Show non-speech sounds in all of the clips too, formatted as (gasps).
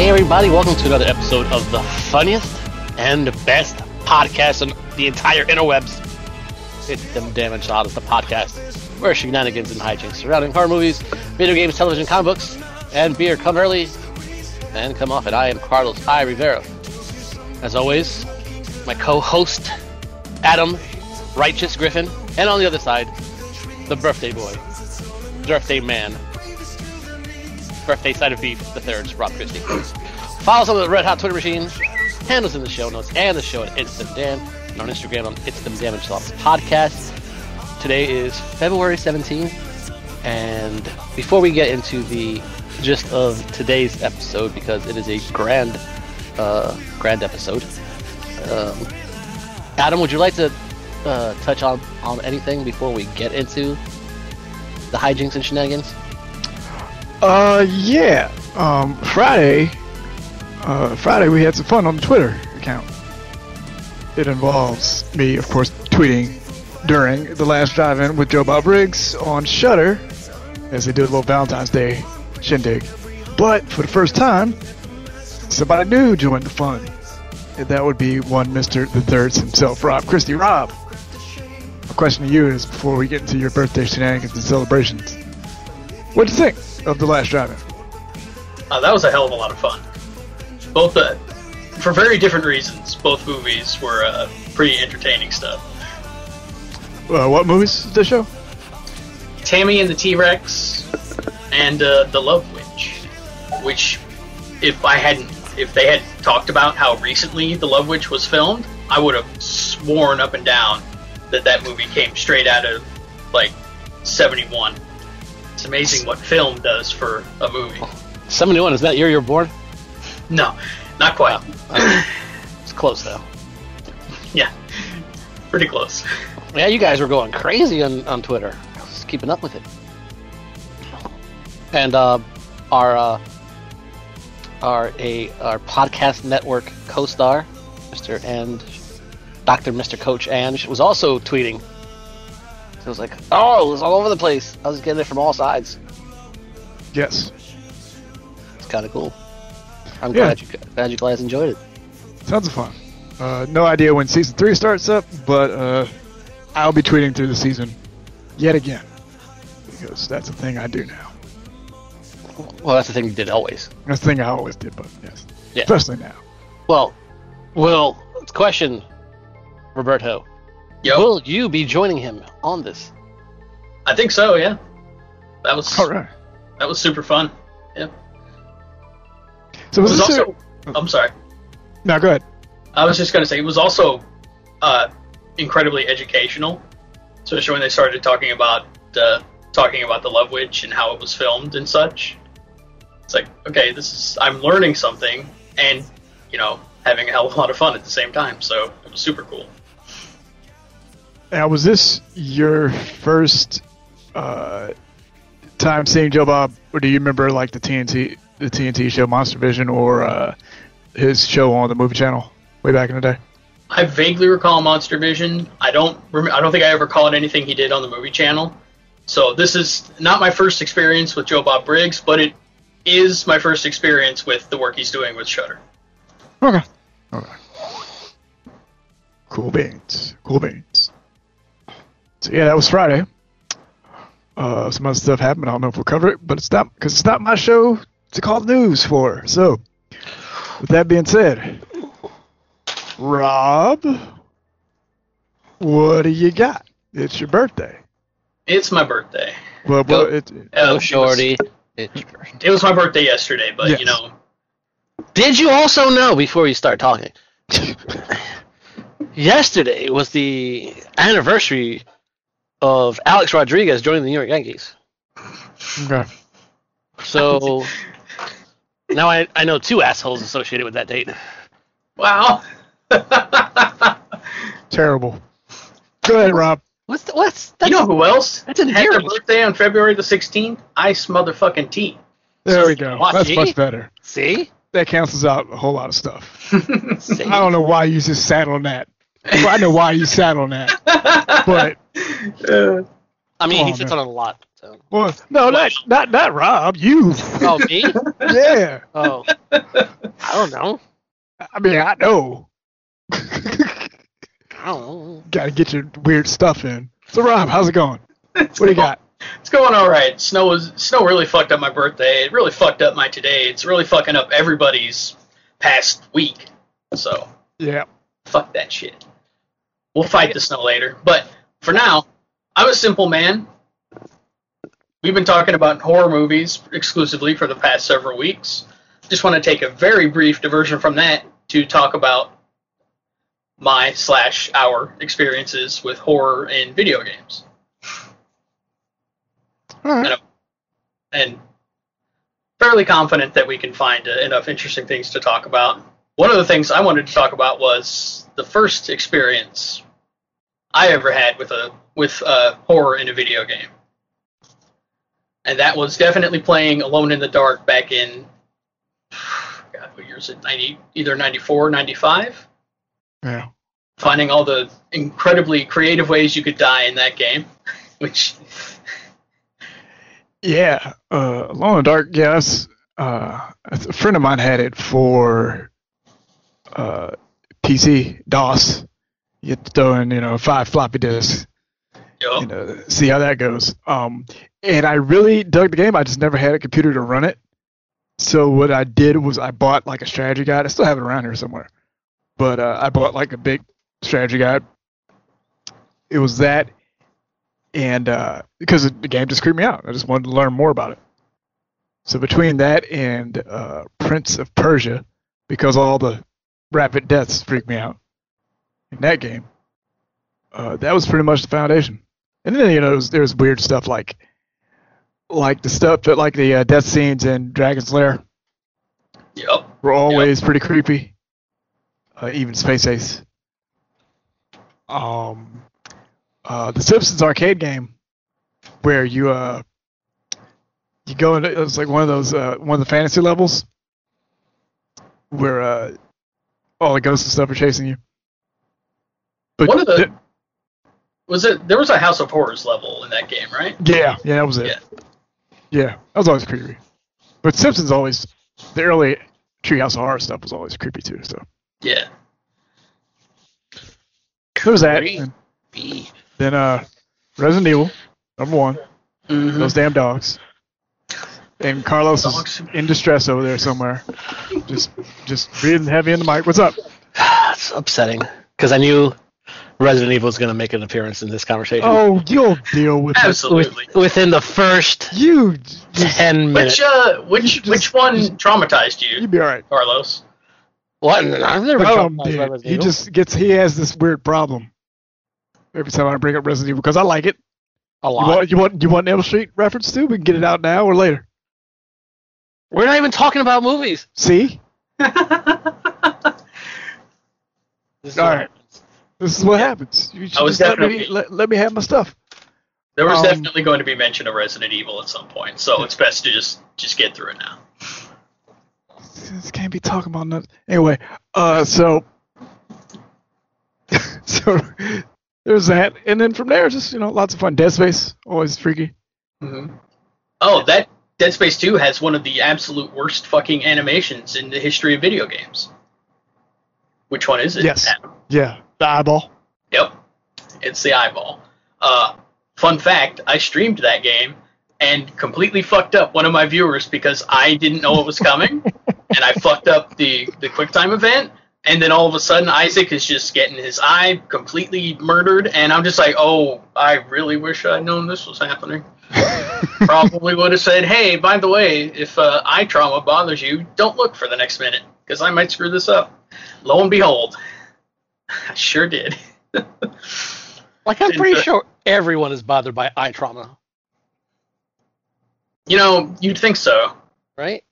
Hey everybody, welcome to another episode of the funniest and best podcast on the entire interwebs. It's them damage Enchiladas, the podcast where shenanigans and hijinks surrounding horror movies, video games, television, comic books, and beer come early and come off. often. I am Carlos I. Rivera. As always, my co-host Adam Righteous Griffin, and on the other side, the birthday boy, birthday man, birthday side of beef, the third, Rob Christie. Follow us on the Red Hot Twitter machine, handles in the show notes, and the show at It's Dan, and on Instagram on It's Them Damn Enchiladas Podcast. Today is February 17th, and before we get into the gist of today's episode, because it is a grand, uh, grand episode, um, Adam, would you like to uh, touch on, on anything before we get into the hijinks and shenanigans? Uh, yeah. Um, Friday, uh, Friday we had some fun on the Twitter account. It involves me, of course, tweeting during the last drive-in with Joe Bob Briggs on Shudder, as they did a little Valentine's Day shindig. But for the first time, somebody new joined the fun, and that would be one Mister the Third's himself, Rob Christie. Rob, my question to you is: before we get into your birthday shenanigans and celebrations, what'd you think of the last drive-in? Uh, that was a hell of a lot of fun. Both uh, for very different reasons. Both movies were uh, pretty entertaining stuff. Uh, what movies did they show? Tammy and the T Rex, and uh, the Love Witch, which, if I hadn't, if they had talked about how recently the Love Witch was filmed, I would have sworn up and down that that movie came straight out of like '71. It's amazing what film does for a movie. 71, is that year you're born? No, not quite. It's close though. Yeah, pretty close. Yeah, you guys were going crazy on, on Twitter. I was keeping up with it. And uh, our uh, our a our podcast network co-star, Mr. and Dr. Mr. Coach Ange was also tweeting. So it was like, oh, it was all over the place. I was getting it from all sides. Yes. It's kind of cool. I'm Yeah. glad you glad you guys enjoyed it. Tons of fun. Uh, no idea when season three starts up, but uh, I'll be tweeting through the season yet again because that's a thing I do now. Well, that's the thing you did always. That's the thing I always did, but yes, Yeah. especially now. Well, well, question, Roberto. Yo, Will you be joining him on this? I think so. Yeah, that was All right. that was super fun. Yeah, So it was was this also. your- I'm sorry. no, go ahead. I was just going to say it was also uh, incredibly educational, especially when they started talking about uh, talking about the Love Witch and how it was filmed and such. It's like, okay, this is I'm learning something, and you know, having a hell of a lot of fun at the same time. So it was super cool. Now, was this your first uh, time seeing Joe Bob, or do you remember like the TNT the TNT show Monster Vision or uh, his show on the movie channel way back in the day? I vaguely recall Monster Vision. I don't. Rem- I don't think I ever called anything he did on the movie channel. So this is not my first experience with Joe Bob Briggs, but it is my first experience with the work he's doing with Shudder. Okay. Okay. Cool beans. Cool beans. So yeah, that was Friday. Uh, some other stuff happened. I don't know if we'll cover it, but it's not because it's not my show to call the news for. So, with that being said, Rob, what do you got? It's your birthday. It's my birthday. Well, Go. well it, Oh, it was- shorty. It- It was my birthday yesterday, but Yes. you know, Did you also know before you start talking? (laughs) Yesterday was the anniversary of Alex Rodriguez joining the New York Yankees. Okay. So (laughs) now I, I know two assholes associated with that date. Wow. (laughs) Terrible. Go ahead, Rob. What's the, what's you know who else that's had their birthday on February the 16th? Ice motherfucking tea. There we go. What, That's see? much better. See? That cancels out a whole lot of stuff. (laughs) I don't know why you just sat on that. Well, I know why you sat on that, but Uh, I mean, he sits man. on a lot. So. well, no, not not not Rob. You. Oh, me? (laughs) yeah. Oh, I don't know. I mean, I know. I don't know. Got to get your weird stuff in. So, Rob, how's it going? What do you got? It's going all right. Snow was snow really fucked up my birthday. It really fucked up my today. It's really fucking up everybody's past week. So Yeah. fuck that shit. We'll fight the snow later. But for now, I'm a simple man. We've been talking about horror movies exclusively for the past several weeks. Just want to take a very brief diversion from that to talk about my slash our experiences with horror in video games. Right. and fairly confident that we can find uh, enough interesting things to talk about. One of the things I wanted to talk about was the first experience I ever had with a with uh, horror in a video game, and that was definitely playing Alone in the Dark back in God, what year is it? Ninety, either 94 95 Yeah. Finding all the incredibly creative ways you could die in that game, (laughs) which Yeah. Uh, Alone in the Dark. Yes. Uh, a friend of mine had it for uh, PC DOS. You have to throw in, you know, five floppy disks. know, you know, see how that goes. Um, and I really dug the game. I just never had a computer to run it. So what I did was I bought like a strategy guide. I still have it around here somewhere, but uh, I bought like a big strategy guide. It was that, and uh, because the game just creeped me out, I just wanted to learn more about it. So between that and uh, Prince of Persia, because all the rapid deaths freaked me out in that game, uh, that was pretty much the foundation. And then you know there's, there's weird stuff like like the stuff that like the uh, death scenes in Dragon's Lair yep. were always pretty creepy. Uh, even Space Ace. Um, uh, the Simpsons arcade game where you uh you go into it's like one of those uh, one of the fantasy levels where uh all the ghosts and stuff are chasing you. But One of the- th- Was it? There was a House of Horrors level in that game, right? Yeah, yeah, that was it. Yeah. Yeah, that was always creepy. But Simpsons always, the early Treehouse of Horror stuff was always creepy too. So Yeah. was that. And then uh, Resident Evil, number one. Mhm. Those damn dogs. And Carlos is in distress over there somewhere, just just breathing heavy in the mic. What's up? (sighs) It's upsetting because I knew Resident Evil was going to make an appearance in this conversation. Oh, you'll deal with it. Absolutely. With, within the first You, just, ten minutes. Which uh, which Just- which one just- traumatized you, You'd be all right. Carlos? what? I've never been Um, traumatized by Resident he Evil. just gets he has this weird problem every time I bring up Resident Evil because I like it. a You lot. want you want you want an Elm Street reference too? We can get it out now or later. We're not even talking about movies. See, (laughs) This is what happens. this is what happens. You should I was just let me, definitely- let, let me have my stuff. There was Um, definitely going to be mention of Resident Evil at some point, so it's best to just just get through it now. This can't be talking about nothing. Anyway, uh, so (laughs) so there's that, and then from there, just you know, lots of fun. Dead Space, always freaky. Mm-hmm. Oh, that Dead Space 2 has one of the absolute worst fucking animations in the history of video games. Which one is it? Yes. Adam? Yeah, the eyeball. Yep. It's the eyeball. Uh, fun fact, I streamed that game and completely fucked up one of my viewers because I didn't know it was coming (laughs) and I fucked up the, the QuickTime event and then all of a sudden Isaac is just getting his eye completely murdered and I'm just like, oh, I really wish I'd known this was happening. (laughs) Probably would have said, hey, by the way, if uh, eye trauma bothers you, don't look for the next minute because I might screw this up. Lo and behold, (laughs) I sure did. (laughs) Like I'm pretty uh, sure everyone is bothered by eye trauma, You know, you'd think so. right?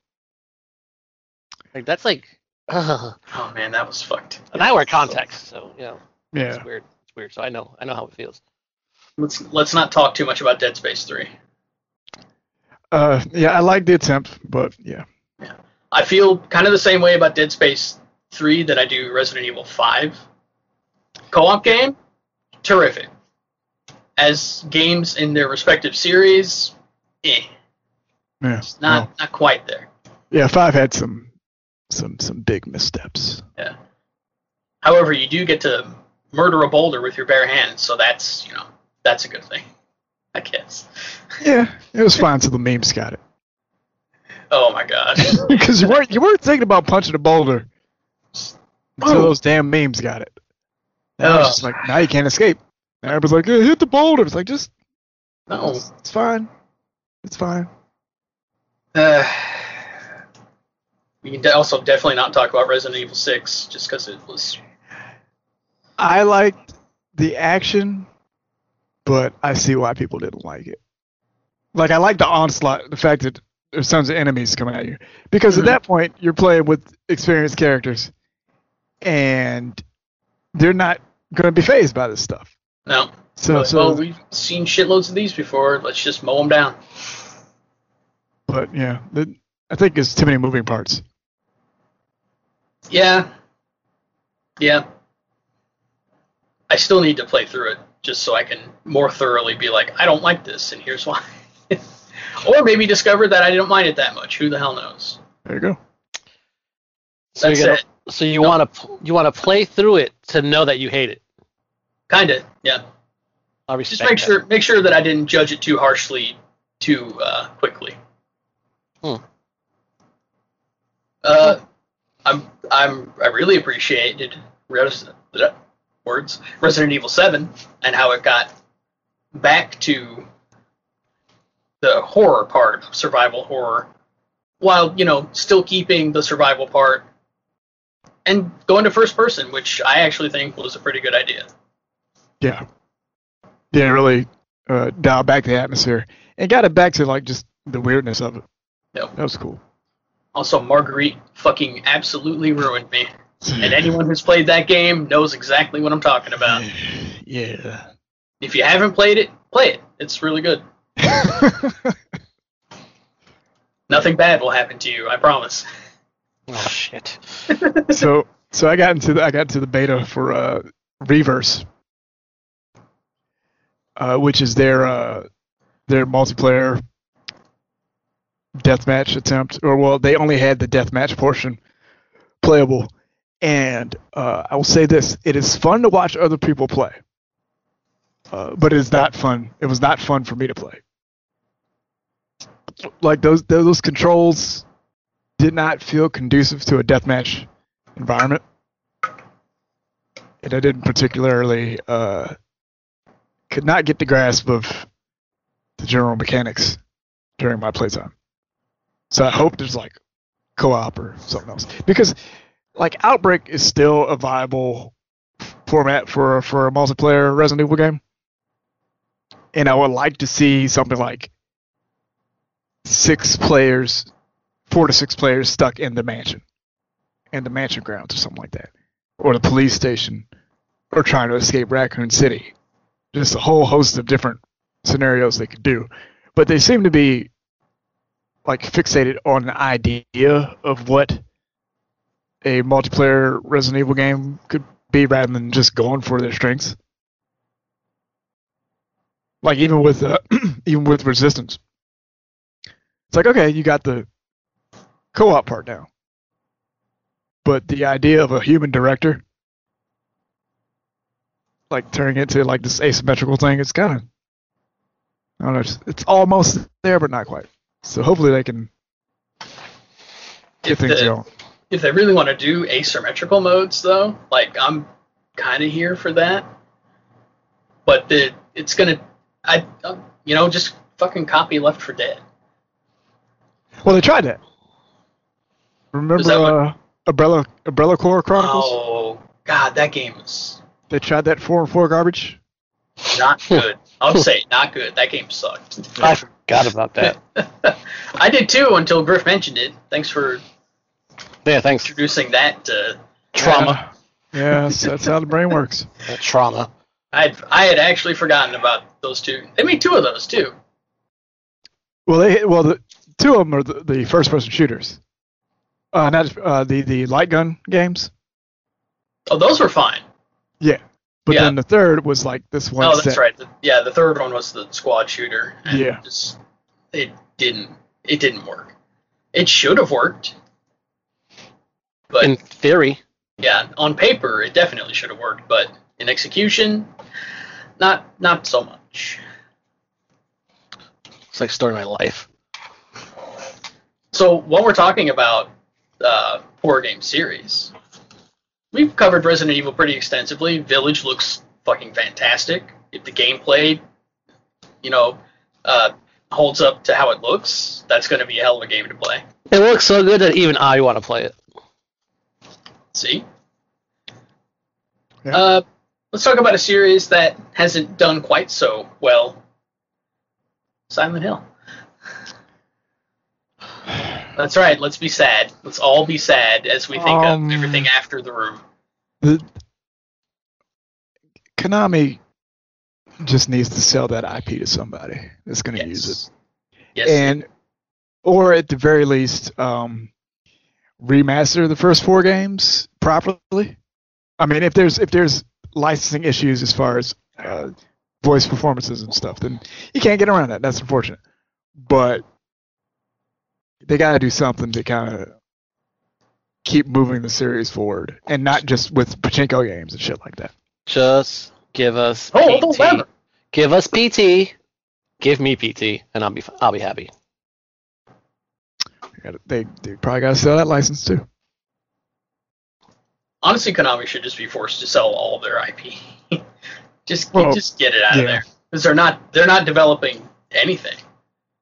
Like that's like, and Oh man, that was fucked. And I wear contacts, so you know, Yeah. it's weird. It's weird. So I know, I know how it feels. Let's let's not talk too much about Dead Space Three. Uh, yeah, I like the attempt, but yeah. yeah. I feel kind of the same way about Dead Space 3 that I do Resident Evil 5. Co-op game, terrific. As games in their respective series, eh, Yeah. it's not not quite there. yeah, five had some some some big missteps. Yeah. However, you do get to murder a boulder with your bare hands, so that's you know that's a good thing, I guess. Yeah, it was fine until the memes got it. Oh my god. Because (laughs) you weren't you weren't thinking about punching a boulder until Oh. those damn memes got it. Now it's Oh. just like now you can't escape. And everybody's like, "Yeah, hit the boulder. It's like just no. it's, it's fine. It's fine. Uh, we can also definitely not talk about Resident Evil 6 just because it was I liked the action, but I see why people didn't like it. Like I like the onslaught, the fact that there's tons of enemies coming at you, because Mhm. at that point you're playing with experienced characters, and they're not going to be phased by this stuff. no. So, But, so well, we've seen shitloads of these before. Let's just mow them down. but yeah, the, I think it's too many moving parts. Yeah. Yeah. I still need to play through it just so I can more thoroughly be like, I don't like this, and here's why. (laughs) or maybe discover that I didn't mind it that much. Who the hell knows? There you go. So That's you gotta, it. so you No. want to you want to play through it to know that you hate it. Kinda. Yeah. I Just respect make that. sure make sure that I didn't judge it too harshly, too uh, quickly. Hmm. Uh, I'm I'm I really appreciated Words Resident Evil Seven and how it got back to the horror part of survival horror, while you know still keeping the survival part and going to first person, which I actually think was a pretty good idea. Yeah. Yeah, really uh, dial back the atmosphere and got it back to like just the weirdness of it. Yep. That was cool. Also, Marguerite fucking absolutely ruined me. (laughs) And anyone who's played that game knows exactly what I'm talking about. (sighs) yeah. If you haven't played it, play it. It's really good. (laughs) Nothing bad will happen to you, I promise. Oh shit. (laughs) so so I got into the I got into the beta for uh Re:Verse. Uh, which is their uh their multiplayer deathmatch attempt. Or well, they only had the deathmatch portion playable. And uh, I will say this, it is fun to watch other people play. Uh, but it is not fun. It was not fun for me to play. Like those those controls did not feel conducive to a deathmatch environment. And I didn't particularly uh, could not get the grasp of the general mechanics during my playtime. So I hope there's like co-op or something else because like Outbreak is still a viable format for for a multiplayer Resident Evil game, and I would like to see something like six players, four to six players stuck in the mansion, in the mansion grounds or something like that, or the police station, or trying to escape Raccoon City. Just a whole host of different scenarios they could do, but they seem to be like fixated on an idea of what a multiplayer Resident Evil game could be rather than just going for their strengths. Like even with uh, (clears throat) even with Resistance, it's like okay, you got the co-op part now, but the idea of a human director, like turning it into like this asymmetrical thing, it's kind of I don't know, it's, it's almost there but not quite. So hopefully they can get If things the- going. If they really want to do asymmetrical modes, though, like I'm kind of here for that. But the it's gonna, I, uh, you know, just fucking copy Left 4 Dead. Well, they tried that. Remember that what- uh, Umbrella Umbrella Corps Chronicles? Oh God, that game was They tried that four and four garbage. not (laughs) good. I'll say not good. That game sucked. I forgot about that. (laughs) I did too until Griff mentioned it. Thanks for Yeah, thanks. introducing that. Uh, Trauma. Yeah, that's, that's how the brain works. (laughs) That trauma. I I had actually forgotten about those two. They made two of those too. Well, they well the two of them are the, the first-person shooters. Uh, not uh, the the light gun games. Oh, those were fine. Yeah, but Yeah. then the third was like this one. Oh, that's set. right. The, yeah, the third one was the squad shooter. And Yeah. Just, it didn't. It didn't work. It should have worked. But In theory, yeah, on paper it definitely should have worked, but in execution, not not so much. it's like story of my life. So while we're talking about uh, horror game series, we've covered Resident Evil pretty extensively. Village looks fucking fantastic. If the gameplay, you know, uh, holds up to how it looks, that's going to be a hell of a game to play. It looks so good that even I want to play it. See? Yeah. Uh, let's talk about a series that hasn't done quite so well. Silent Hill. That's right. Let's be sad. Let's all be sad as we think Um, of everything after the room. The Konami just needs to sell that IP to somebody that's going to use it. Yes. and or at the very least um, remaster the first four games properly. I mean, if there's if there's licensing issues as far as uh, voice performances and stuff, then you can't get around that. That's unfortunate, but they got to do something to kind of keep moving the series forward, and not just with pachinko games and shit like that. Just give us Oh, the PT. Give us PT. Give me PT, and I'll be I'll be happy. They gotta- They, they probably got to sell that license too. Honestly, Konami should just be forced to sell all of their IP. (laughs) just Well, just get it out of yeah. there because they're not they're not developing anything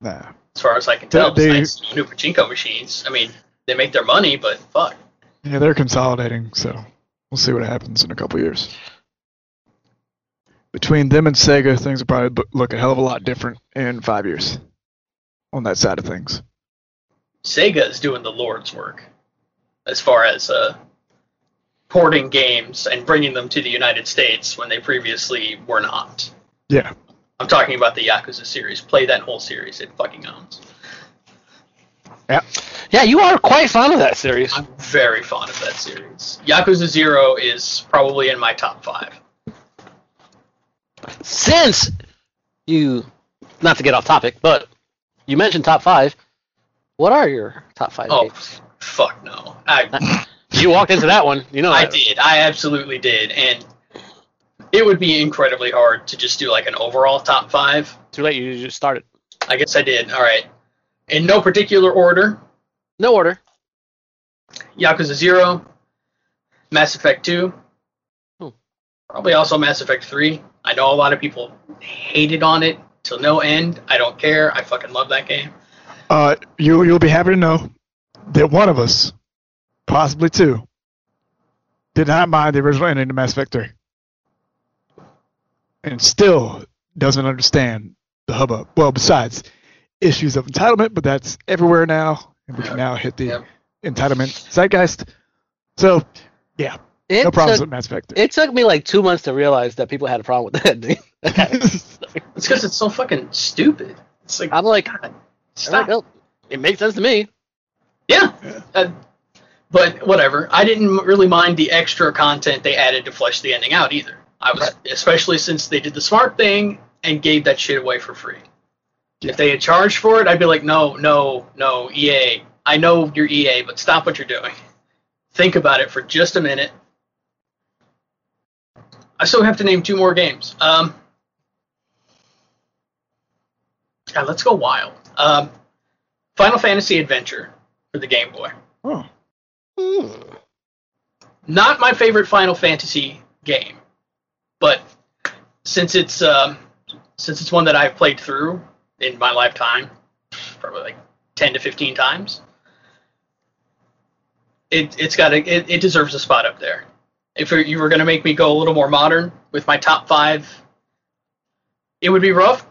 Nah. as far as I can tell. they- besides new pachinko machines. I mean, they make their money, but fuck. Yeah, they're consolidating, so we'll see what happens in a couple years. Between them and Sega, things will probably look a hell of a lot different in five years on that side of things. Sega is doing the Lord's work as far as uh, porting games and bringing them to the United States when they previously were not. Yeah, I'm talking about the Yakuza series. Play that whole series. It fucking owns. yeah. Yeah, you are quite fond of that series. I'm very fond of that series. Yakuza Zero is probably in my top five. Since you, not to get off topic, but you mentioned top five. What are your top five Oh, games? fuck no. I, (laughs) You walked into that one. You know I that. did. I absolutely did. And it would be incredibly hard to just do like an overall top five. Too late. You just started. I guess I did. All right. In no particular order No order. Yakuza 0, Mass Effect 2, Hmm. probably also Mass Effect 3. I know a lot of people hated on it till no end. I don't care. I fucking love that game. Uh, you you'll be happy to know that one of us, possibly two, did not mind the original ending to Mass Effect 3, and still doesn't understand the hubbub. Well, besides issues of entitlement, but that's everywhere now, and we can now hit the Yep. entitlement zeitgeist. So, yeah, It no problems took, with Mass Effect 3. it took me like two months to realize that people had a problem with the ending. (laughs) It's because it's so fucking stupid. It's like, I'm like, God, I'm like, stop. it makes sense to me. Yeah. Uh, but whatever. I didn't really mind the extra content they added to flesh the ending out either. I was especially since they did the smart thing and gave that shit away for free. If they had charged for it, I'd be like, no, no, no, EA. I know you're EA, but stop what you're doing. Think about it for just a minute. I still have to name two more games. Um, yeah, let's go wild. Um, Final Fantasy Adventure for the Game Boy. oh, Hmm. Not my favorite Final Fantasy game, but since it's um, since it's one that I've played through in my lifetime, probably like ten to fifteen times, it it's got a, it, it deserves a spot up there. If you were going to make me go a little more modern with my top five it would be rough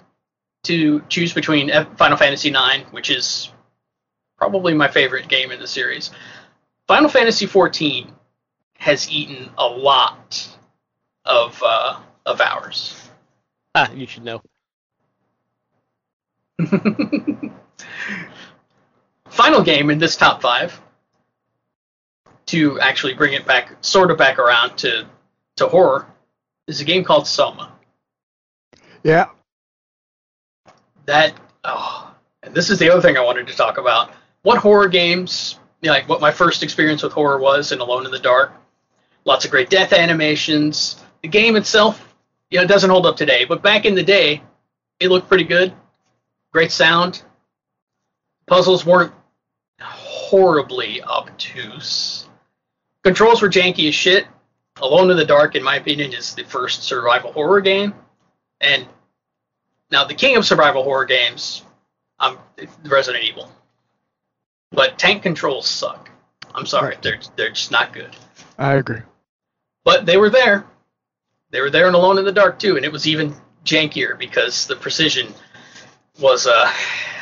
to choose between Final Fantasy IX, which is probably my favorite game in the series. Final Fantasy XIV has eaten a lot of uh, of hours. Ah, you should know. (laughs) Final game in this top five to actually bring it back, sort of back around to to horror, is a game called Soma. Yeah. That oh and this is the other thing i wanted to talk about. What horror games you know, like what my first experience with horror was in alone in the dark. Lots of great death animations. The game itself you know doesn't hold up today but back in the day it looked pretty good. Great sound. Puzzles weren't horribly obtuse. Controls were janky as shit. Alone in the dark in my opinion is the first survival horror game. And now, the king of survival horror games, um, Resident Evil. But tank controls suck. I'm sorry, they're they're just not good. I agree. But they were there. They were there and Alone in the Dark too, and it was even jankier because the precision was uh,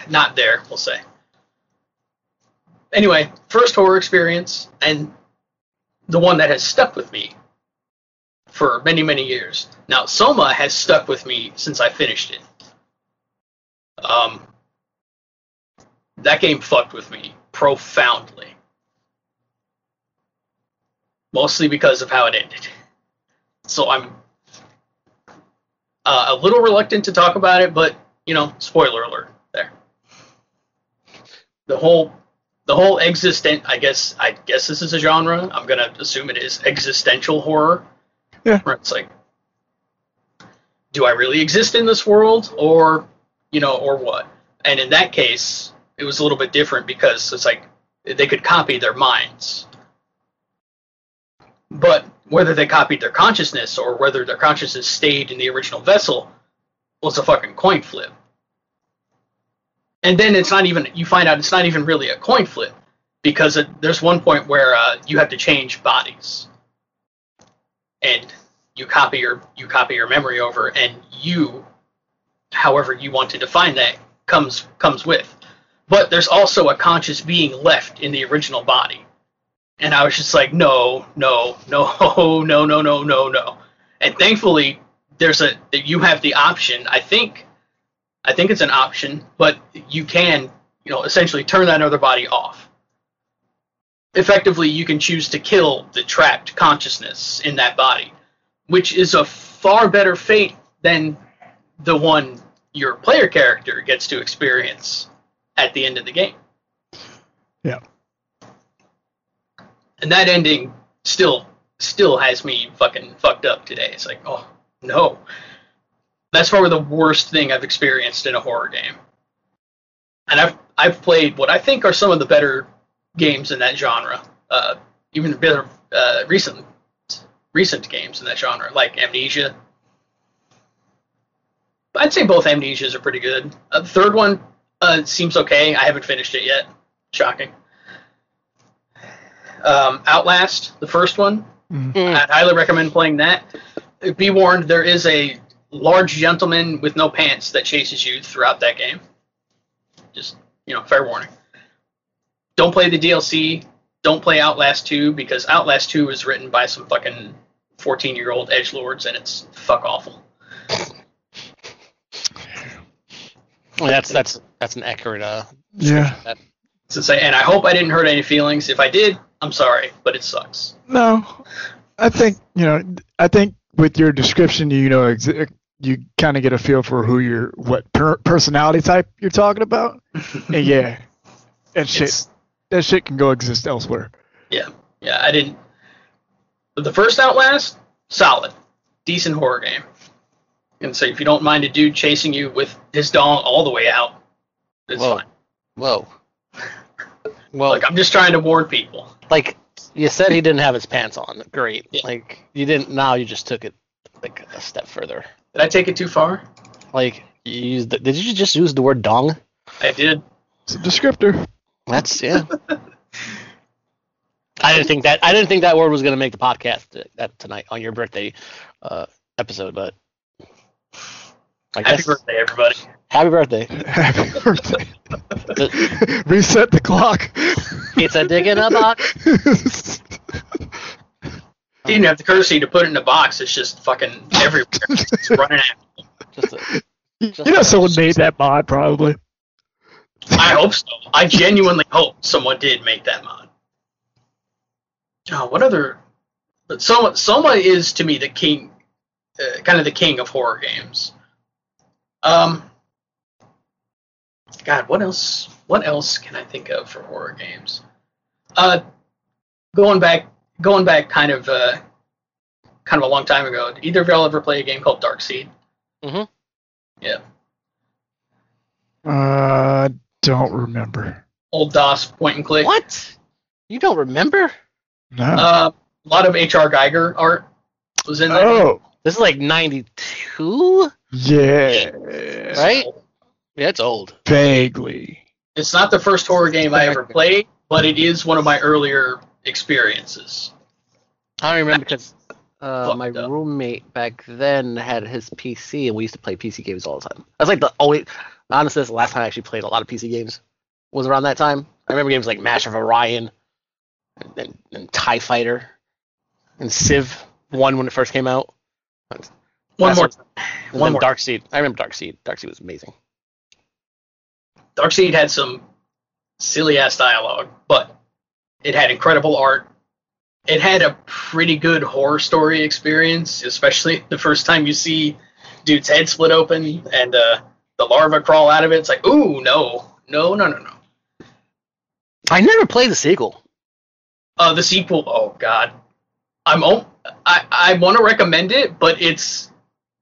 not there. We'll say. Anyway, first horror experience, and the one that has stuck with me for many many years. Now, Soma has stuck with me since I finished it. Um, that game fucked with me profoundly. Mostly because of how it ended. So I'm uh, a little reluctant to talk about it, but you know, spoiler alert there. The whole the whole existent I guess I guess this is a genre. I'm gonna assume it is existential horror. Yeah. Where it's like do I really exist in this world or you know, or what? And in that case, it was a little bit different because it's like they could copy their minds. But whether they copied their consciousness or whether their consciousness stayed in the original vessel was a fucking coin flip. And then it's not even, you find out it's not even really a coin flip because it, there's one point where uh, you have to change bodies. And you copy your you copy your memory over and you however you want to define that comes comes with. But there's also a conscious being left in the original body. And I was just like, no, no, no, (laughs) no, no, no, no, no. And thankfully, there's a you have the option. I think, I think it's an option, but you can, you know, essentially turn that other body off. Effectively, you can choose to kill the trapped consciousness in that body, which is a far better fate than the one your player character gets to experience at the end of the game. Yeah. And that ending still still has me fucking fucked up today. It's like, oh no. That's probably the worst thing I've experienced in a horror game. And I've I've played what I think are some of the better games in that genre. Uh, even better uh, recent recent games in that genre, like Amnesia. I'd say both Amnesias are pretty good. Uh, the third one uh, seems okay. I haven't finished it yet. Shocking. Um, Outlast, the first one, Mm. I'd highly recommend playing that. Be warned, there is a large gentleman with no pants that chases you throughout that game. Just, you know, fair warning. Don't play the DLC. Don't play Outlast 2 because Outlast 2 is written by some fucking 14 year old edge lords and it's fuck awful. Well, that's that's that's an accurate uh Yeah. that To say, and I hope I didn't hurt any feelings. If I did, I'm sorry, but it sucks. No, I think you know. I think with your description, you know, ex- you kind of get a feel for who you're, what per- personality type you're talking about. (laughs) and yeah, that shit, It's- that shit can go exist elsewhere. Yeah, yeah, I didn't. But the first Outlast, solid, decent horror game. And say, if you don't mind a dude chasing you with his dong all the way out, it's Whoa. fine. whoa. (laughs) Well, Like I'm just trying to warn people. like you said he didn't have his pants on. Great. Yeah. Like you didn't now you just took it like a step further. Did I take it too far? Like you used the, did you just use the word dong? I did. It's a descriptor. That's yeah. I didn't think that I didn't think that word was gonna make the podcast uh, that tonight on your birthday uh, episode, but I Happy guess- birthday, everybody. Happy birthday. (laughs) Happy birthday. (laughs) Reset the clock. It's a dig in a box. (laughs) He didn't have the courtesy to put it in a box. It's just fucking everywhere. it's running out. Just a, you know someone made that mod probably. I hope so. I genuinely hope someone did make that mod. Oh, what other? But Soma, Soma is to me the king, uh, kind of the king of horror games. Um, God, what else? What else can I think of for horror games? Uh, going back, going back, kind of, uh, kind of a long time ago. Did either of y'all ever play a game called Dark Seed? Mm-hmm. Yeah. Uh, don't remember. Old DOS point and click. what? You don't remember? No. Uh, a lot of H.R. Giger art was in there. oh, This is like 92? Yeah. Right? Yeah, it's old. Vaguely. It's not the first horror game I ever (laughs) played, but it is one of my earlier experiences. I don't remember because (laughs) uh, my up. roommate back then had his PC, and we used to play PC games all the time. That's like the only. Honestly, that's the last time I actually played a lot of PC games. Was around that time. I remember games like Master of Orion, and, and, and Tie Fighter, and Civ One when it first came out. One more. One more. Dark Seed. I remember Dark Seed. Dark Seed was amazing. Dark Seed had some silly ass dialogue, but it had incredible art. It had a pretty good horror story experience, especially the first time you see dude's head split open and uh, the larva crawl out of it. It's like, ooh, no, no, no, no, no. I never played the sequel. Uh, the sequel, oh god, I'm o- I I want to recommend it, but it's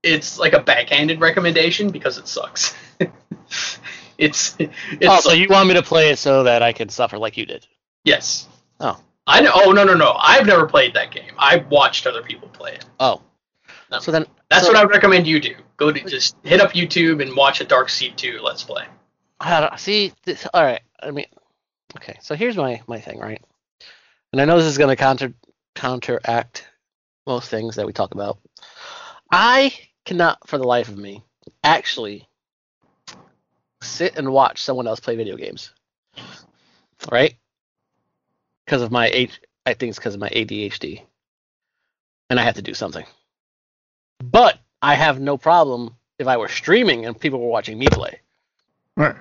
it's like a backhanded recommendation because it sucks. (laughs) it's it's oh, so you want me to play it so that I can suffer like you did? yes. Oh. I know. Oh no no no! I've never played that game. I've watched other people play it. Oh. No. So then That's so- what I would recommend you do. Go to just hit up YouTube and watch a Dark Seed 2 Let's Play. I don't, see, this, all right. I mean, okay. So here's my my thing, right? And I know this is going to counter counteract most things that we talk about. I cannot, for the life of me, actually sit and watch someone else play video games, right? Because of my H, I think it's because of my ADHD, and I have to do something. But I have no problem if I were streaming and people were watching me play Right.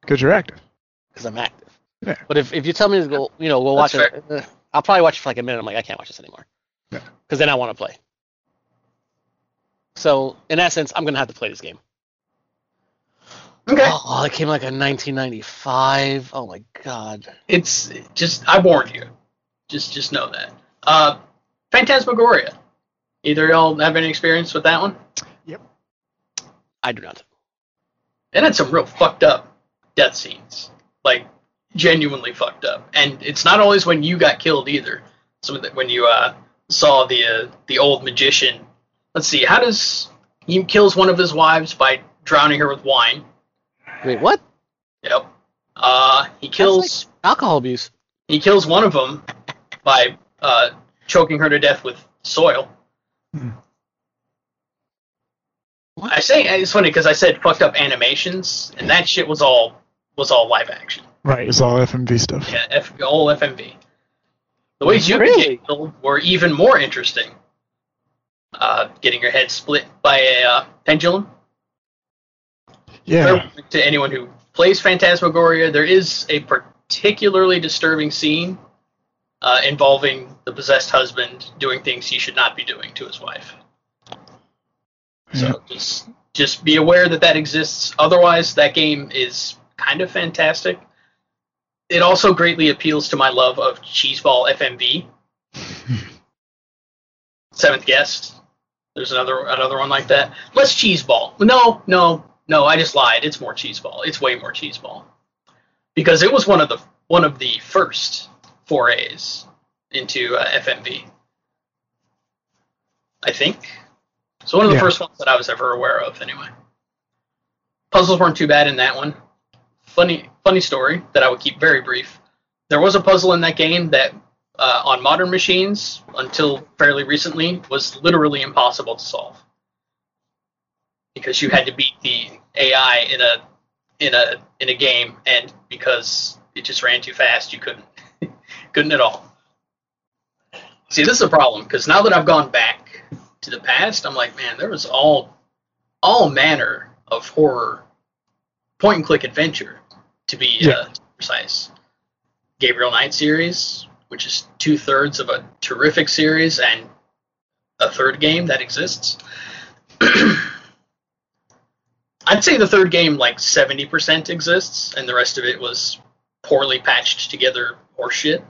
Because you're active. because I'm active. Yeah. But if, if you tell me to go, you know, go watch That's it, uh, I'll probably watch it for like a minute. I'm like, I can't watch this anymore. Yeah. Because then I want to play. So in essence, I'm gonna have to play this game. Okay. Oh, it came like a 1995. Oh my god. It's just I warned you. Just just know that. Uh, Phantasmagoria. Either y'all have any experience with that one? Yep. I do not. It had some real fucked up death scenes, like genuinely fucked up. And it's not always when you got killed either. Some of the, when you uh, saw the uh, the old magician. Let's see. How does he kills one of his wives by drowning her with wine? Wait, what? Yep. Uh, he kills Alcohol abuse. he kills one of them by uh, choking her to death with soil. Hmm. What? I say it's funny because I said fucked up animations, and that shit was all was all live action. Right. It's all FMV stuff. Yeah, F, all FMV. The ways you Really? could get killed were even more interesting. Uh, getting your head split by a uh, pendulum. Yeah. To anyone who plays Phantasmagoria, there is a particularly disturbing scene uh, involving the possessed husband doing things he should not be doing to his wife. So Yeah. just just be aware that that exists. Otherwise, that game is kind of fantastic. It also greatly appeals to my love of Cheeseball FMV. (laughs) Seventh Guest. There's another another one like that. Less Cheeseball. No, no, no. I just lied. It's more Cheeseball. It's way more Cheeseball because it was one of the one of the first forays into uh, FMV. I think. So one of the Yeah. first ones that I was ever aware of, anyway. Puzzles weren't too bad in that one. Funny, funny story that I would keep very brief. There was a puzzle in that game that, uh, on modern machines, until fairly recently, was literally impossible to solve. because you had to beat the AI in a in a in a game, and because it just ran too fast, you couldn't (laughs) couldn't at all. See, this is a problem because now that I've gone back to the past, I'm like, man, there was all all manner of horror point and click adventure to be Yeah. uh, precise. Gabriel Knight series, which is two thirds of a terrific series and a third game that exists. (clears throat) I'd say the third game like 70% exists, and the rest of it was poorly patched together horseshit.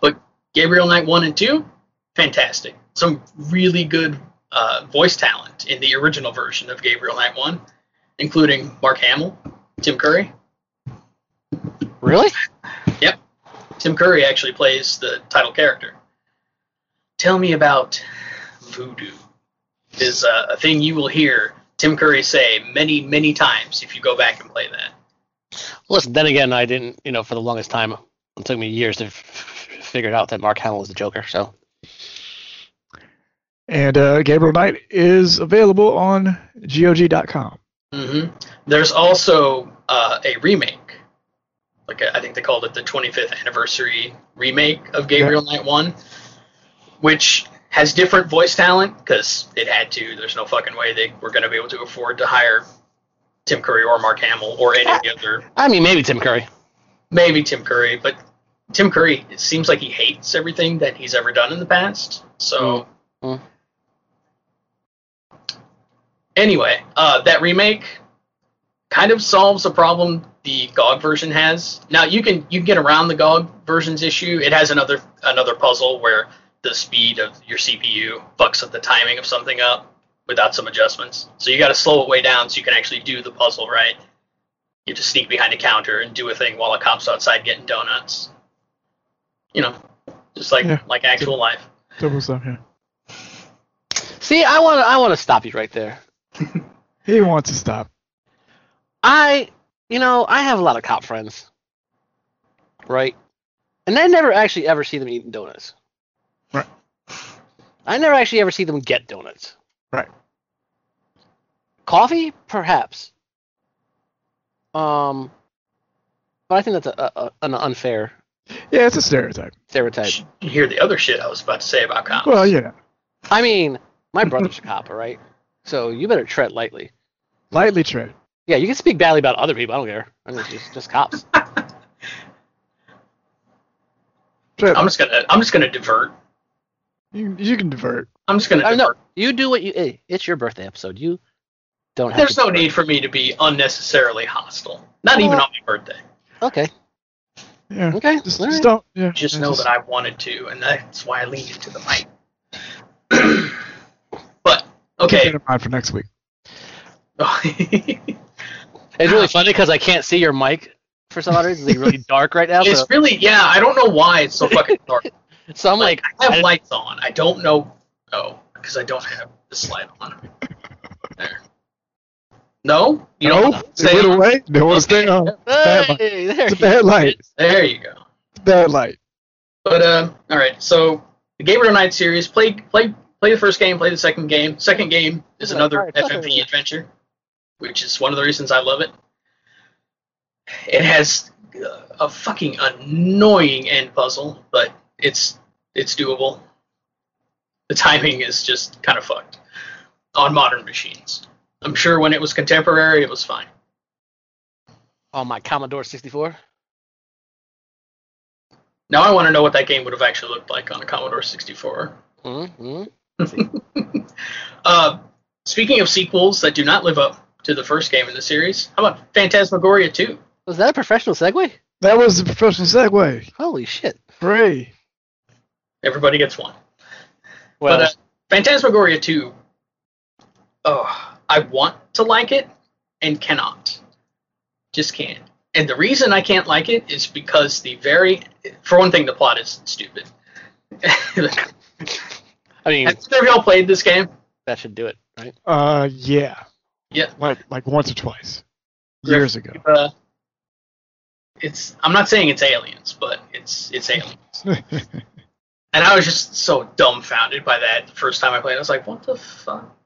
But Gabriel Knight 1 and 2, fantastic. Some really good uh, voice talent in the original version of Gabriel Knight 1, including Mark Hamill, Tim Curry. Really? Yep. Tim Curry actually plays the title character. Tell me about voodoo. Is uh, a thing you will hear Tim Curry say many, many times if you go back and play that. Listen, then again, I didn't, you know, for the longest time, it took me years to f- (laughs) f- figure out that Mark Hamill was the Joker. So And uh, Gabriel Knight is available on GOG.com. hmm There's also uh, a remake. Like I think they called it the 25th anniversary remake of Gabriel Knight 1, which has different voice talent because it had to. There's no fucking way they were going to be able to afford to hire Tim Curry or Mark Hamill or any of the other (laughs) I mean, maybe Tim Curry. maybe Tim Curry, but Tim Curry, it seems like he hates everything that he's ever done in the past. So, Mm. anyway, uh, that remake kind of solves a problem the GOG version has. Now you can you can get around the GOG version's issue. It has another another puzzle where the speed of your CPU fucks up the timing of something up without some adjustments. So you got to slow it way down so you can actually do the puzzle right. You just sneak behind a counter and do a thing while a cop's outside getting donuts. You know, just like Yeah. like actual life. Double stuff, yeah. See, I want to, I want to stop you right there. (laughs) He wants to stop. I, you know, I have a lot of cop friends, right? And I never actually ever see them eating donuts. Right. I never actually ever see them get donuts. Right. Coffee, perhaps. Um, but I think that's a, a, an unfair Yeah, it's a stereotype. stereotype. You hear the other shit I was about to say about cops. Well, yeah. I mean, my brother's a cop, all right? So you better tread lightly. Lightly tread. Yeah, you can speak badly about other people. I don't care. I mean, it's just, just cops. (laughs) tread. I'm just gonna I'm just gonna divert. you, you can divert. I'm just gonna I know. You do what you. Hey, it's your birthday episode. You don't have. There's to no need for me to be unnecessarily hostile. Not even on my birthday. Okay. Yeah. Okay. Just, all just right. don't. Yeah. Just yeah, know that I wanted to, and that's why I leaned into the mic. (clears throat) but Keep okay. that in mind for next week. (laughs) It's really funny because I can't see your mic for some odd reason. It's like really (laughs) dark right now. it's So, really yeah. I don't know why it's so fucking dark. (laughs) so I'm like, I have I- lights on. I don't know. Oh, because I don't have the slide on. There. No, you no, don't it went away. They want to stay on. Bad light. hey, there It's a you bad go. light. There you go. It's a bad light. But uh, all right. So the Gabriel Knight series, play play play the first game, play the second game. Second game is Yeah, another alright, FMV adventure, which is one of the reasons I love it. It has a fucking annoying end puzzle, but it's it's doable. The timing is just kind of fucked on modern machines. I'm sure when it was contemporary, it was fine. On my Commodore 64. Now I want to know what that game would have actually looked like on a Commodore 64. Mm-hmm. (laughs) Uh, speaking of sequels that do not live up to the first game in the series, how about Phantasmagoria 2? Was that a professional segue? That was a professional segue. Holy shit! Hooray. Everybody gets one. Well, but uh, Phantasmagoria 2, oh, I want to like it and cannot. Just can't. And the reason I can't like it is because the very, for one thing, the plot is stupid. (laughs) I mean, have y'all played this game? that should do it, right? Uh, yeah. Yeah. Like like once or twice. Years ago. Uh, it's. I'm not saying it's aliens, but it's it's aliens. (laughs) And I was just so dumbfounded by that the first time I played. it. I was like, what the fuck?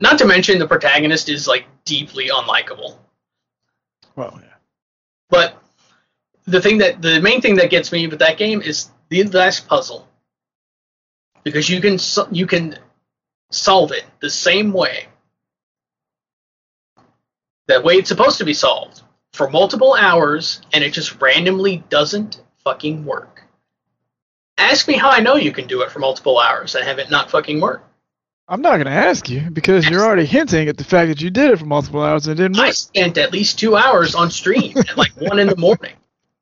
Not to mention the protagonist is like deeply unlikable. Well, yeah. But the thing that the main thing that gets me with that game is the last puzzle because you can you can solve it the same way that way it's supposed to be solved for multiple hours and it just randomly doesn't fucking work. Ask me how I know you can do it for multiple hours and have it not fucking work. I'm not gonna ask you because you're already hinting at the fact that you did it for multiple hours and it didn't work. I spent at least two hours on stream at like one in the morning,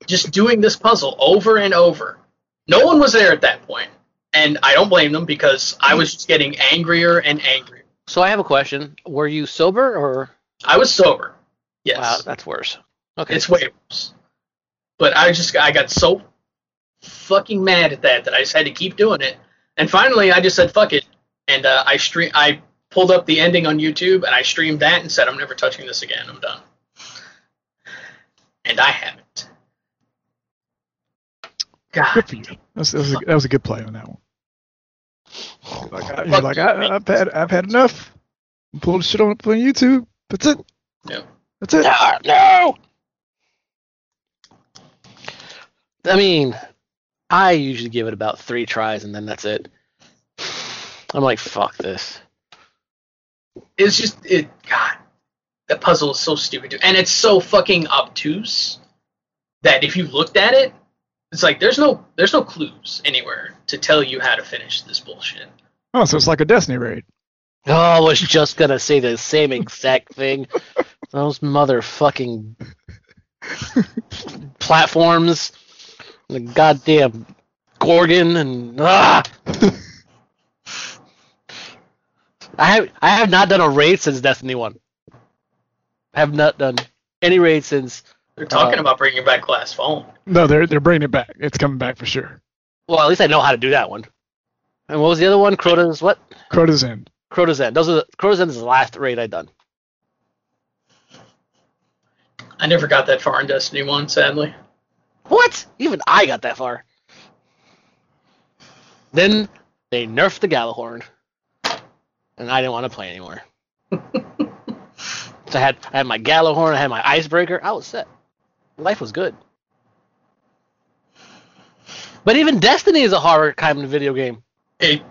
just doing this puzzle over and over. No one was there at that point, and I don't blame them because I was just getting angrier and angrier. So I have a question. Were you sober or? I was sober, yes, Wow, that's worse. Okay. it's way worse. But I just I got so fucking mad at that that I just had to keep doing it, and finally I just said fuck it, and uh, I stream I pulled up the ending on YouTube and I streamed that and said I'm never touching this again. I'm done, and I haven't. God, Good for you. That's, that, was a, that was a good play on that one. Like, I, you're like I, I've had I've had enough. Pull the shit on on YouTube. That's it. Yeah. That's it. Ah, no. I mean, I usually give it about three tries and then that's it. I'm like, fuck this. it's just it. God, that puzzle is so stupid, and it's so fucking obtuse that if you looked at it, it's like there's no there's no clues anywhere to tell you how to finish this bullshit. Oh, so it's like a Destiny raid. Oh, I was just gonna say the same exact thing. Those motherfucking platforms, the goddamn Gorgon, and ah. I have I have not done a raid since Destiny One. I have not done any raid since. They're talking Uh, about bringing back Glass Phone. No, they're they're bringing it back. It's coming back for sure. Well, at least I know how to do that one. And what was the other one? Crota's what? Crota's End. Crota's End. Those are the, Crota's End is the last raid I done. I never got that far in Destiny One, sadly. What? Even I got that far. Then they nerfed the Gjallarhorn, and I didn't want to play anymore. (laughs) so I had I had my Gjallarhorn, I had my Icebreaker. I was set. Life was good. But even Destiny is a horror kind of video game. It,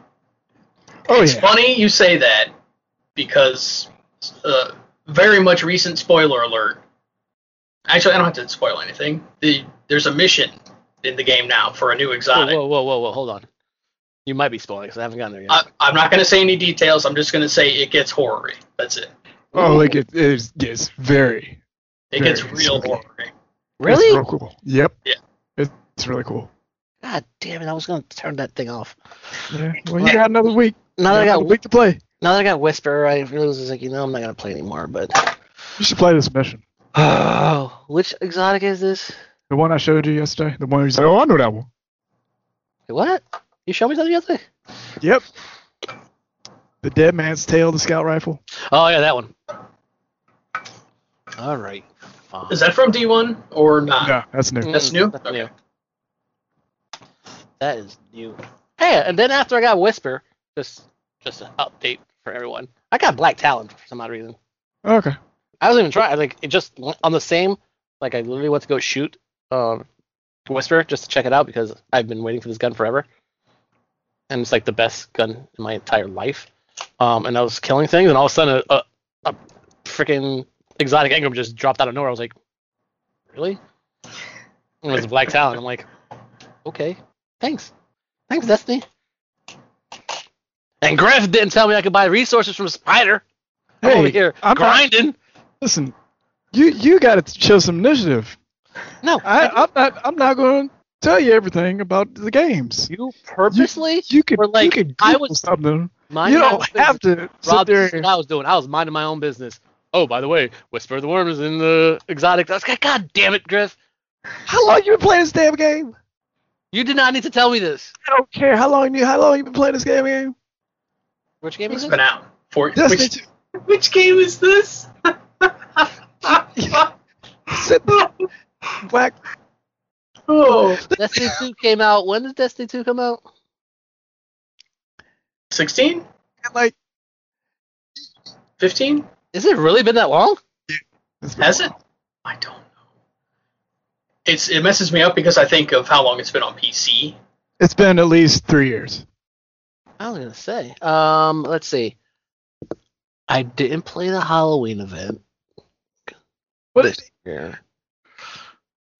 Oh it's yeah. funny you say that because uh, very much recent spoiler alert. Actually, I don't have to spoil anything. The there's a mission in the game now for a new Whoa, exotic. whoa, whoa, whoa, whoa! Hold on. You might be spoiling because I haven't gotten there yet. I, I'm not going to say any details. I'm just going to say it gets horror That's it. Oh, like it is. Yes, very. It gets real spooky. horror It's really? real cool. Yep. Yeah. It's really cool. God damn it! I was gonna turn that thing off. Yeah. Well, you got another week. Now that I got week to play. now that I got Whisper, I really was like, you know, I'm not gonna play anymore. But You should play this mission. oh, which exotic is this? The one I showed you yesterday. The one who's like, oh, I know that one. Wait, What? You showed me something yesterday? Yep. The Dead Man's Tale, the scout rifle. Oh yeah, that one. All right. Fine. Is that from D1 or not? No, that's new. Mm, that's new? That's Okay. new. That is new. Hey, and then after I got Whisper, just just an update for everyone. I got Black Talon for some odd reason. Okay. I wasn't even trying. Like it just on the same. Like I literally went to go shoot um, Whisper just to check it out because I've been waiting for this gun forever, and it's like the best gun in my entire life. Um, and I was killing things, and all of a sudden a, a, a freaking exotic engram just dropped out of nowhere. I was like, really? And it was a Black Talon. I'm like, okay, thanks, thanks Destiny. And Griff didn't tell me I could buy resources from Spider. I'm over Hey, here I'm not- grinding. Listen, you you got to show some initiative. No, I, I'm not. I'm not going to tell you everything about the games. you purposely You could. were like, you could I was something. You don't have to sit Rob, there. what I was doing. I was minding my own business. Oh, by the way, Whisper of the Worm is in the exotic. I God damn it, Griff! How long you been playing this damn game? You did not need to tell me this. I don't care how long you how long you been playing this game. Which game It's is been it? out. For, Destiny which, which game is this? Sit (laughs) black. oh, Destiny 2 came out. When did Destiny 2 come out? 16? Like 15? Is it really been that long? It's been Has a it? I don't know. It's it messes me up because I think of how long it's been on PC. It's been at least three years. I was gonna say. Um, let's see. I didn't play the Halloween event. What is Yeah.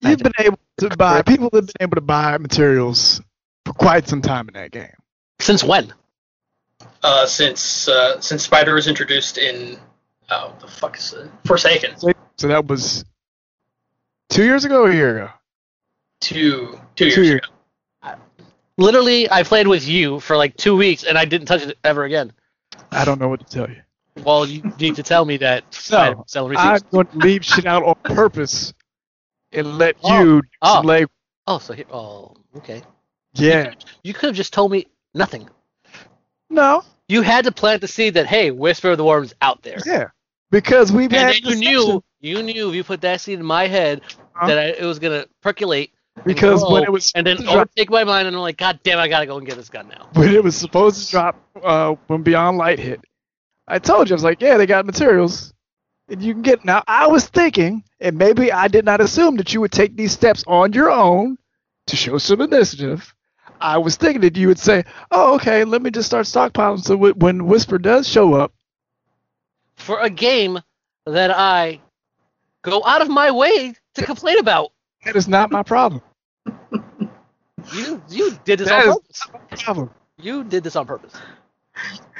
You've been able to buy. People have been able to buy materials for quite some time in that game. Since when? Uh, since uh, since Spider was introduced in oh the fuck is it? Forsaken So that was two years ago or a year ago. two two years Two years. ago. Literally, I played with you for like two weeks, and I didn't touch it ever again. I don't know what to tell you. Well, you need to tell me that. (laughs) I No, I'm going to leave shit out on purpose and let Oh. you Oh. leg. Oh, so here. Oh, okay. Yeah. You could have just told me nothing. No. You had to plant the seed that hey, Whisper of the Worm's out there. Yeah. Because we've And had you discussion- knew, you knew if you put that seed in my head Huh? that I, it was gonna percolate. Because when it was and then drop- overtake my mind, and I'm like, God damn, I gotta go and get this gun now. when it was supposed to drop uh, when Beyond Light hit, I told you I was like, yeah, they got materials, and you can get. Now I was thinking, and maybe I did not assume that you would take these steps on your own to show some initiative. I was thinking that you would say, oh, okay, let me just start stockpiling so wh- when Whisper does show up, For a game that I go out of my way to complain about, that is not my problem. You you did this That on purpose. not my problem. You did this on purpose.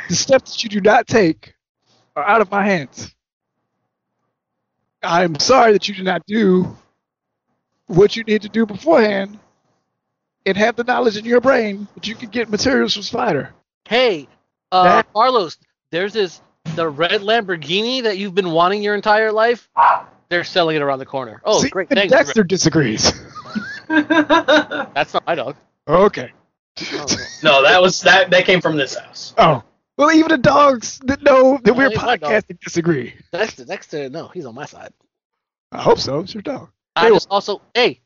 The steps that you do not take are out of my hands. I'm sorry that you did not do what you need to do beforehand and have the knowledge in your brain that you can get materials from Spider. Hey, uh, That- Carlos, there's this the red Lamborghini that you've been wanting your entire life. They're selling it around the corner. Oh, See, great! Thanks. Dexter disagrees. (laughs) (laughs) That's not my dog. okay. Oh, (laughs) no, that was that that came from this house. Oh. Well, even the dogs that know that Oh, we're he's my dog. podcasting disagree. Dexter, Dexter, uh, no, he's on my side. I hope so. It's your dog. I Hey, just also, hey,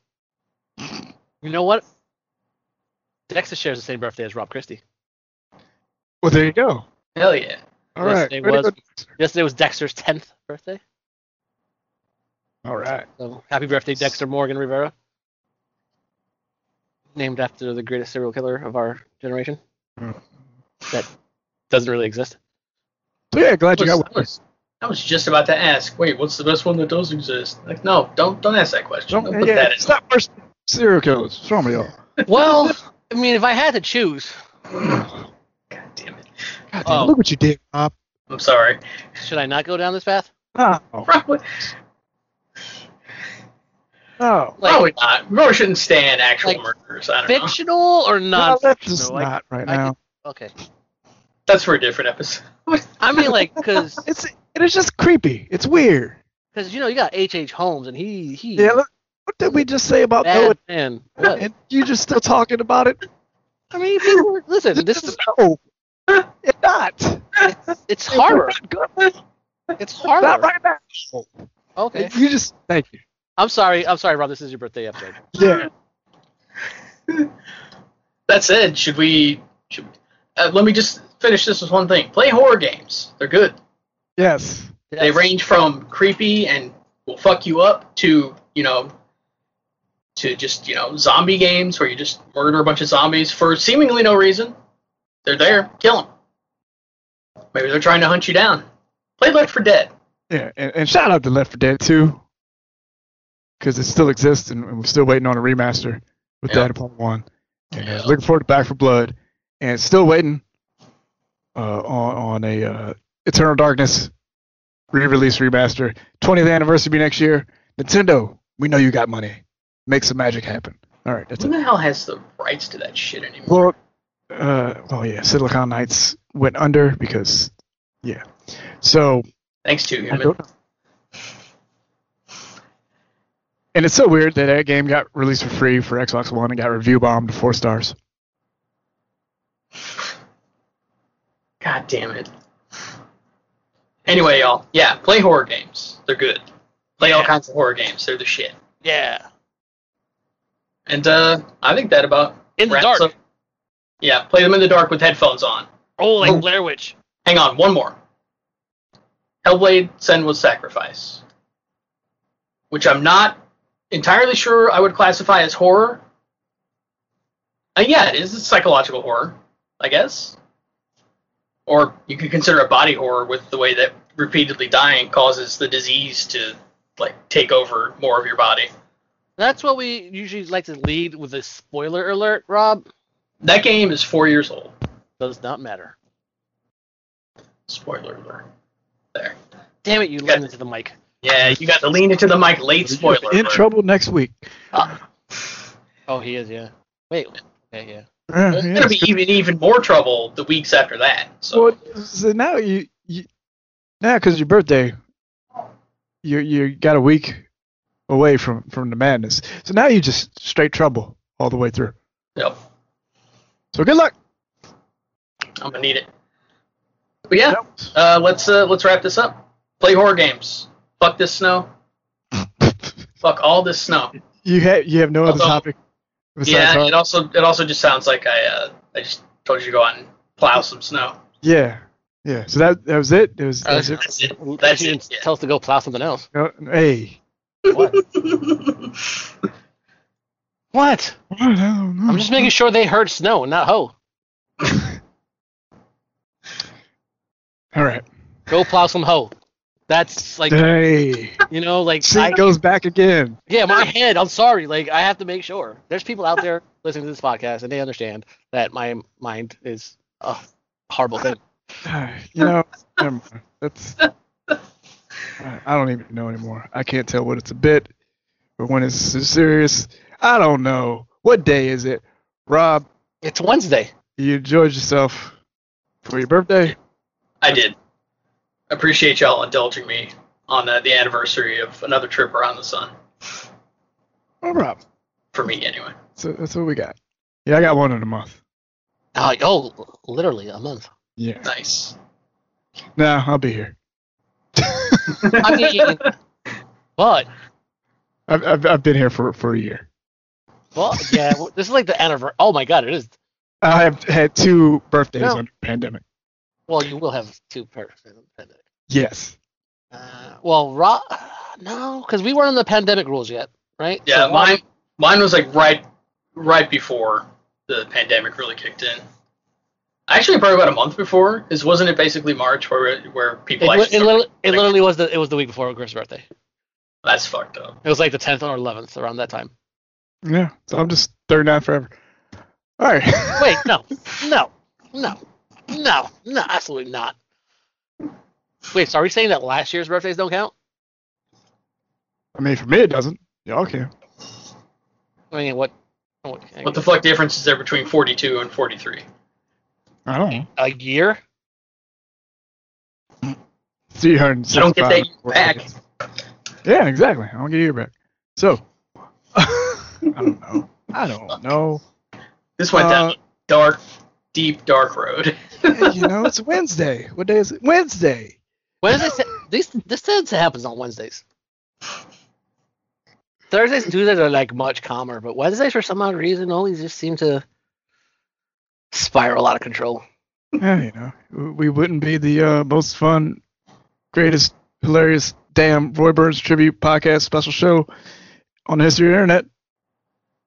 you know what? Dexter shares the same birthday as Rob Christie. Well, there you go. Hell yeah. All right. Yesterday Way was- Yesterday was Dexter's tenth birthday. All right. So happy birthday, Dexter Morgan Rivera. Named after the greatest serial killer of our generation. Hmm. That doesn't really exist. So yeah, glad you I got was, one. I was- I was just about to ask. Wait, what's the best one that does exist? Like, no, don't don't ask that question. Don't, Don't, put yeah, that in. stop first serial killers. What's wrong with y'all? Well, I mean, if I had to choose, God damn it. God damn, Oh. look what you did, Bob. I'm sorry. should I not go down this path? Oh, Probably, oh. Like probably not. We probably shouldn't stand actual like, murderers. I don't know. fictional or No, non? that's fictional? Like, not right I now. okay. That's for a different episode. I mean, like, because (laughs) It's it is just creepy. It's weird. Because you know you got H. H. Holmes and he he Yeah. Look, what did we just say about Noah? bad man. What? And you just still talking about it? I mean, people, listen, this is no. It's not. it's horror. It's It's horror. not right now. Okay. You just thank you. I'm sorry. I'm sorry, Rob. This is your birthday episode. Yeah. (laughs) That said, should we? Should, uh, let me just finish this with one thing. Play horror games. They're good. Yes. They range from creepy and will fuck you up to you know to just you know zombie games where you just murder a bunch of zombies for seemingly no reason. They're there, kill them. Maybe they're trying to hunt you down. Play Left 4 Dead. Yeah. And, and shout out to Left 4 Dead 2. Because it still exists and, and we're still waiting on a remaster with Yeah. that upon one. And Yeah. uh, looking forward to Back 4 Blood. And still waiting uh, on, on a uh, Eternal Darkness re-release remaster. 20th anniversary be next year. Nintendo, we know you got money. Make some magic happen. All right, that's Who it. the hell has the rights to that shit anymore? Well, uh, well, yeah, Silicon Knights went under because, yeah. So, Thanks to I him. don't know. And it's so weird that that game got released for free for Xbox One and got review bombed to four stars. God damn it. Anyway, y'all, yeah, play horror games. They're good. Play all kinds of horror games. They're the shit. Yeah. And uh, I think that about In the dark. up- Yeah, play them in the dark with headphones on. Oh, like Oh. Blair Witch. Hang on, one more. Hellblade: Senua's Sacrifice, which I'm not entirely sure I would classify as horror. Uh, yeah, it is a psychological horror, I guess. Or you could consider a body horror with the way that repeatedly dying causes the disease to like take over more of your body. That's what we usually like to lead with a spoiler alert, Rob. That game is four years old. Does not matter. Spoiler alert. There. Damn it, you leaned into the mic. Yeah, you got to lean into the mic late spoiler. in alert. trouble next week. Oh, he is, yeah. Wait. Okay, yeah. Uh, It's yeah, gonna be even even more trouble the weeks after that. So Well, so now you, you now because your birthday, you you got a week away from from the madness. So now you just straight trouble all the way through. yep, So good luck. I'm gonna need it. But yeah, uh, let's uh, let's wrap this up. Play horror games. Fuck this snow. (laughs) Fuck all this snow. You have you have no other topic. Yeah, horror? it also it also just sounds like I uh, I just told you to go out and plow some snow. yeah, yeah. So that that was it. It was. That was it. That's it. That's That's you it. didn't tell us to go plow something else. No, hey. What? what? (laughs) What? I don't know. I'm just making sure they heard snow, not hoe. (laughs) All right. Go plow some hoe. That's like Hey. you know, like See, I, it goes back again. yeah, my head. I'm sorry. Like I have to make sure. There's people out there listening to this podcast and they understand that my mind is a horrible thing. (sighs) You know, never mind. that's. I I don't even know anymore. I can't tell what it's a bit, but when it's serious, I don't know. What day is it? Rob, It's Wednesday. you enjoyed yourself for your birthday? I did. Appreciate y'all indulging me on the, the anniversary of another trip around the sun. Oh, Rob. For me, anyway. So that's what we got. Yeah, I got one in a month. Oh, oh, literally a month. Yeah. Nice. Nah, I'll be here. I mean, but I've, I've, I've been here for, for a year. well, yeah, well, this is like the anniversary. Oh my god, it is. I have had two birthdays No. under pandemic. Well, you will have two per. Yes. Uh, well, Ro- no, because we weren't on the pandemic rules yet, right? Yeah, So mine mine was like right right before the pandemic really kicked in. Actually, probably about a month before, because wasn't it basically March where where people li- actually it, literally, it literally was the it was the week before Chris's birthday. That's fucked up. It was like the tenth or eleventh around that time. Yeah. So I'm just third 39 forever. All right. Wait, (laughs) no, no, no, no, no, absolutely not. Wait, so are we saying that last year's birthdays don't count? I mean, for me, it doesn't. Y'all can. I mean, what? what What the fuck difference is there between 42 and 43? I don't know. a year? 365. You don't get that back. Yeah, exactly. I don't get your back. So, (laughs) I don't know. I don't know. This went down Uh, a dark, deep, dark road. Hey, you know, (laughs) it's Wednesday. What day is it? Wednesday. Wednesday. These this tends to happens on Wednesdays. Thursdays and Tuesdays are like much calmer, but Wednesdays for some odd reason always just seem to spiral out of control. Yeah, you know, we wouldn't be the uh, most fun, greatest, hilarious, damn Roy Burns tribute podcast special show on the history of the internet.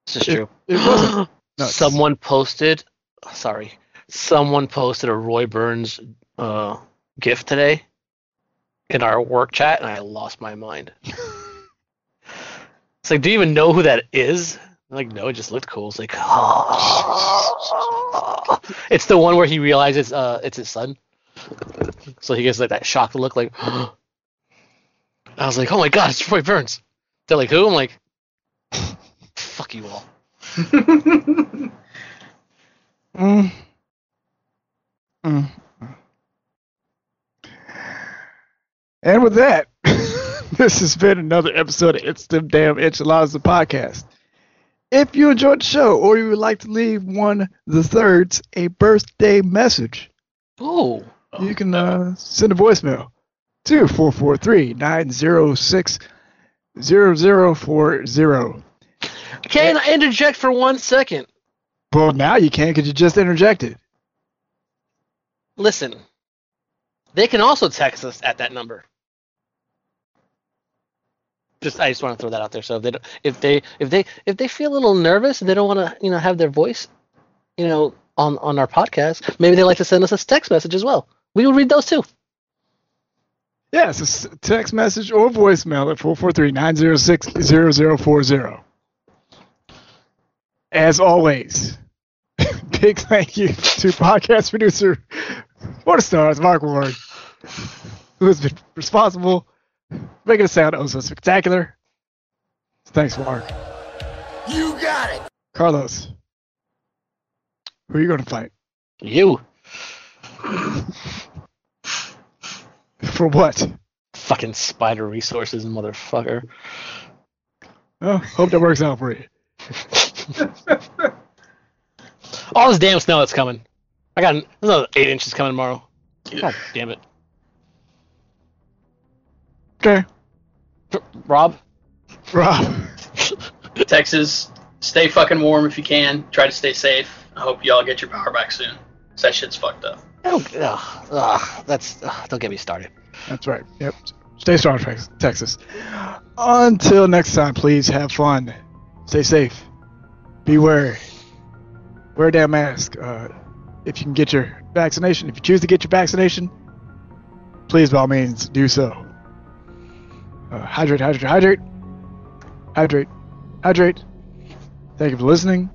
This is It- true. it. (gasps) Someone posted, sorry, someone posted a Roy Burns uh, gift today in our work chat, and I lost my mind. it's like, do you even know who that is? I'm like, no, it just looked cool. It's like, (laughs) it's the one where he realizes uh, it's his son. So he gets like that shocked look, like, (gasps) I was like, oh my god, it's Roy Burns. They're like, who? I'm like, fuck you all. (laughs) Mm. Mm. And with that, (laughs) this has been another episode of It's Them Damn Enchiladas, the podcast. If you enjoyed the show or you would like to leave one the thirds a birthday message, oh, you can uh, send a voicemail to 443 906 0040. Can I interject for one second? Well, now you can because you just interjected. Listen, They can also text us at that number. Just I just want to throw that out there. So if they if they if they if they feel a little nervous and they don't want to you know have their voice, you know on on our podcast, maybe they like to send us a text message as well. We will read those too. Yes, it's a text message or voicemail at 443-906-0040. As always, (laughs) big thank you to podcast producer What Stars, Mark Ward, who has been responsible making it sound oh so spectacular. Thanks, Mark. You got it. Carlos, who are you going to fight? You (laughs) For what? fucking spider resources, motherfucker. Oh, hope that works out for you. (laughs) All this damn snow that's coming. I got another eight inches coming tomorrow. God damn it, Okay. Rob. Rob. (laughs) Texas, stay fucking warm if you can. Try to stay safe. I hope y'all get your power back soon. 'cause that shit's fucked up. Oh, ugh, ugh, that's ugh, don't get me started. That's right. Yep. Stay strong, Texas. Until next time, please have fun. Stay safe. Beware. Wear a damn mask. Uh, if you can get your vaccination, if you choose to get your vaccination, please, by all means, do so. Uh, hydrate, hydrate, hydrate. Hydrate, hydrate. Thank you for listening.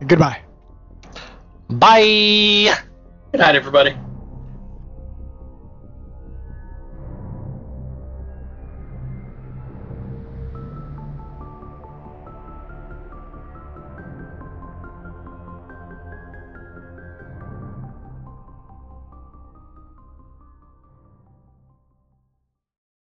And goodbye. Bye. Good night, everybody.